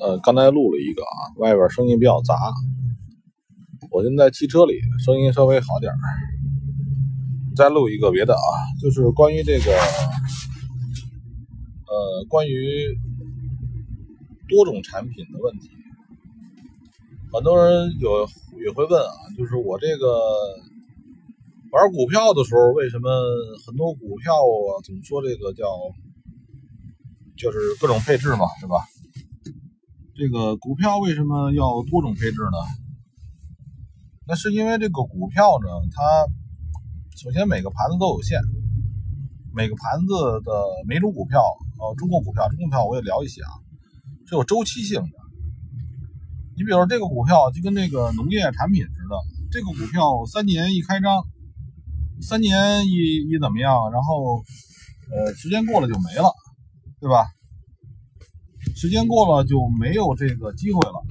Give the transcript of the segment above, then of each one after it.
呃，刚才录了一个啊，外边声音比较杂。我现在汽车里声音稍微好点儿。再录一个别的啊，就是关于这个，呃，关于多种产品的问题。很多人有也会问啊，就是我这个玩股票的时候，为什么很多股票啊总说这个叫，就是各种配置嘛，是吧？这个股票为什么要多种配置呢？那是因为这个股票呢，它首先每个盘子都有限，每个盘子的每种股票，呃，中国股票，中国票我也聊一些啊，是有周期性的。你比如这个股票就跟那个农业产品似的，这个股票三年一开张，三年一一怎么样，然后呃时间过了就没了，对吧？时间过了就没有这个机会了，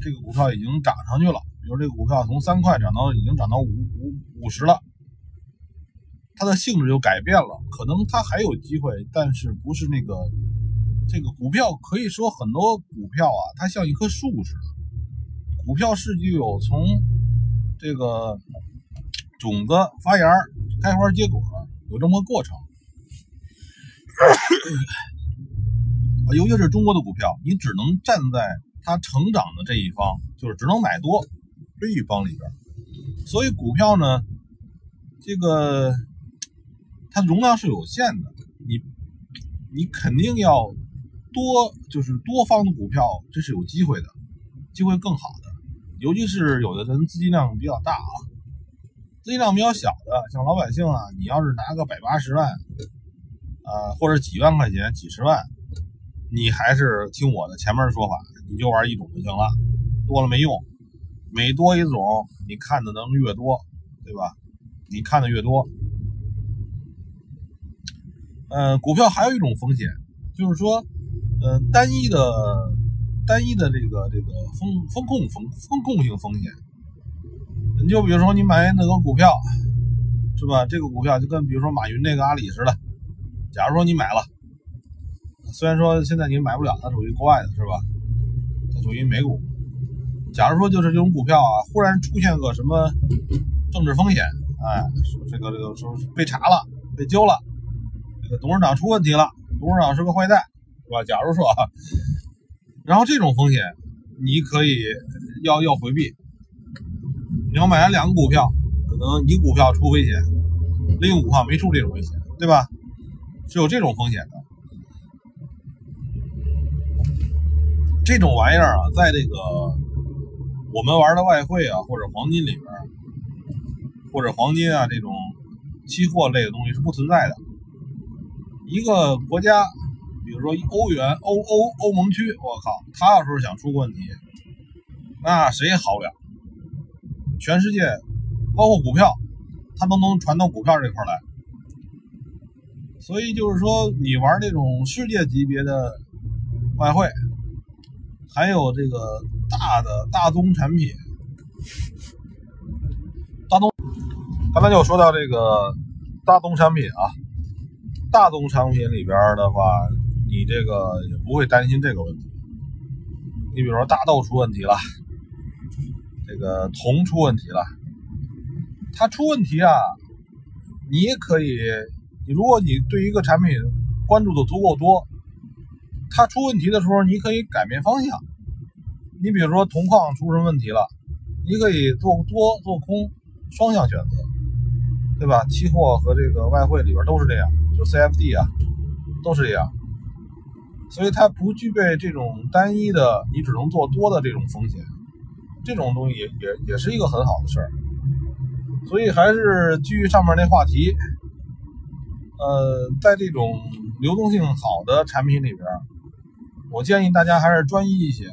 这个股票已经涨上去了，比如这个股票从三块涨到已经涨到五五五十了，它的性质就改变了，可能它还有机会，但是不是那个这个股票可以说很多股票啊，它像一棵树似的，股票是具有从这个种子发芽、开花结果有这么个过程。尤其是中国的股票，你只能站在它成长的这一方，就是只能买多这一方里边。所以股票呢，这个它容量是有限的，你你肯定要多，就是多方的股票，这是有机会的，机会更好的。尤其是有的人资金量比较大啊，资金量比较小的，像老百姓啊，你要是拿个百八十万，啊，或者几万块钱、几十万。你还是听我的前面说法，你就玩一种就行了，多了没用。每多一种，你看的能越多，对吧？你看的越多，嗯，股票还有一种风险，就是说，嗯，单一的、单一的这个这个风风控风风控性风险。你就比如说你买那个股票，是吧？这个股票就跟比如说马云那个阿里似的，假如说你买了。虽然说现在你买不了，它属于国外的，是吧？它属于美股。假如说就是这种股票啊，忽然出现个什么政治风险，哎，这个这个说被查了、被揪了，这个董事长出问题了，董事长是个坏蛋，是吧？假如说，然后这种风险你可以要要回避。你要买了两个股票，可能一股票出危险，另一股票没出这种危险，对吧？是有这种风险的。这种玩意儿啊，在这个我们玩的外汇啊，或者黄金里边，或者黄金啊这种期货类的东西是不存在的。一个国家，比如说欧元、欧欧欧盟区，我靠，他要是想出问题，那谁也好不了。全世界，包括股票，它都能传到股票这块来。所以就是说，你玩那种世界级别的外汇。还有这个大的大宗产品，大宗，刚才就说到这个大宗产品啊，大宗产品里边的话，你这个也不会担心这个问题。你比如说大豆出问题了，这个铜出问题了，它出问题啊，你也可以，你如果你对一个产品关注的足够多。它出问题的时候，你可以改变方向。你比如说铜矿出什么问题了，你可以做多做空，双向选择，对吧？期货和这个外汇里边都是这样，就 CFD 啊，都是这样。所以它不具备这种单一的，你只能做多的这种风险。这种东西也也是一个很好的事儿。所以还是基于上面那话题，呃，在这种流动性好的产品里边。我建议大家还是专一一些，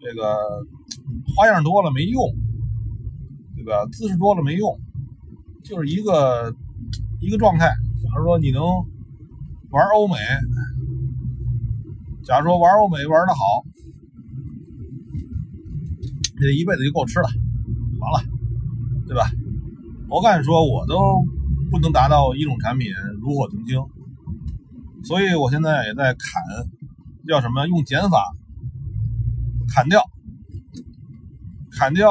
这个花样多了没用，对吧？姿势多了没用，就是一个一个状态。假如说你能玩欧美，假如说玩欧美玩的好，这一辈子就够吃了，完了，对吧？我敢说，我都不能达到一种产品炉火纯青，所以我现在也在砍。叫什么？用减法砍掉，砍掉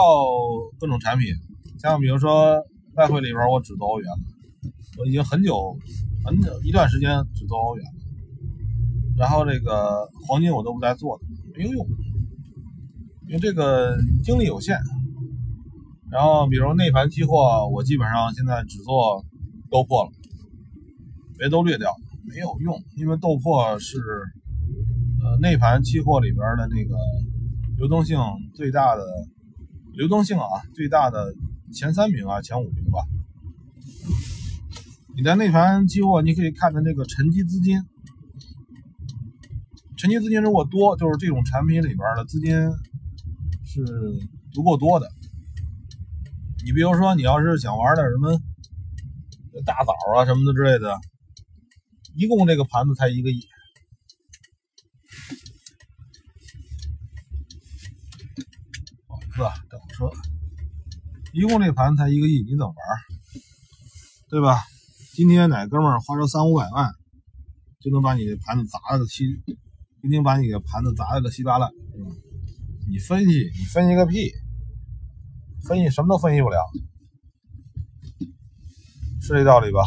各种产品，像比如说外汇里边我只做欧元，我已经很久很久一段时间只做欧元了。然后这个黄金我都不再做了，没有用，因为这个精力有限。然后比如内盘期货，我基本上现在只做豆粕了，别都略掉，没有用，因为豆粕是内盘期货里边的那个流动性最大的流动性啊最大的前三名啊前五名吧。你在内盘期货，你可以看的那个沉积资金。沉积资金如果多，就是这种产品里边的资金是足够多的。你比如说，你要是想玩点什么大枣啊什么的之类的，一共这个盘子才一个亿。不好意思，等车。一共这盘才一个亿，你怎么玩？对吧？今天哪哥们儿花着三五百万，就能把你的盘子砸了个稀？今天把你的盘子砸了个稀巴烂，你分析，你分析个屁！分析什么都分析不了，是这道理吧？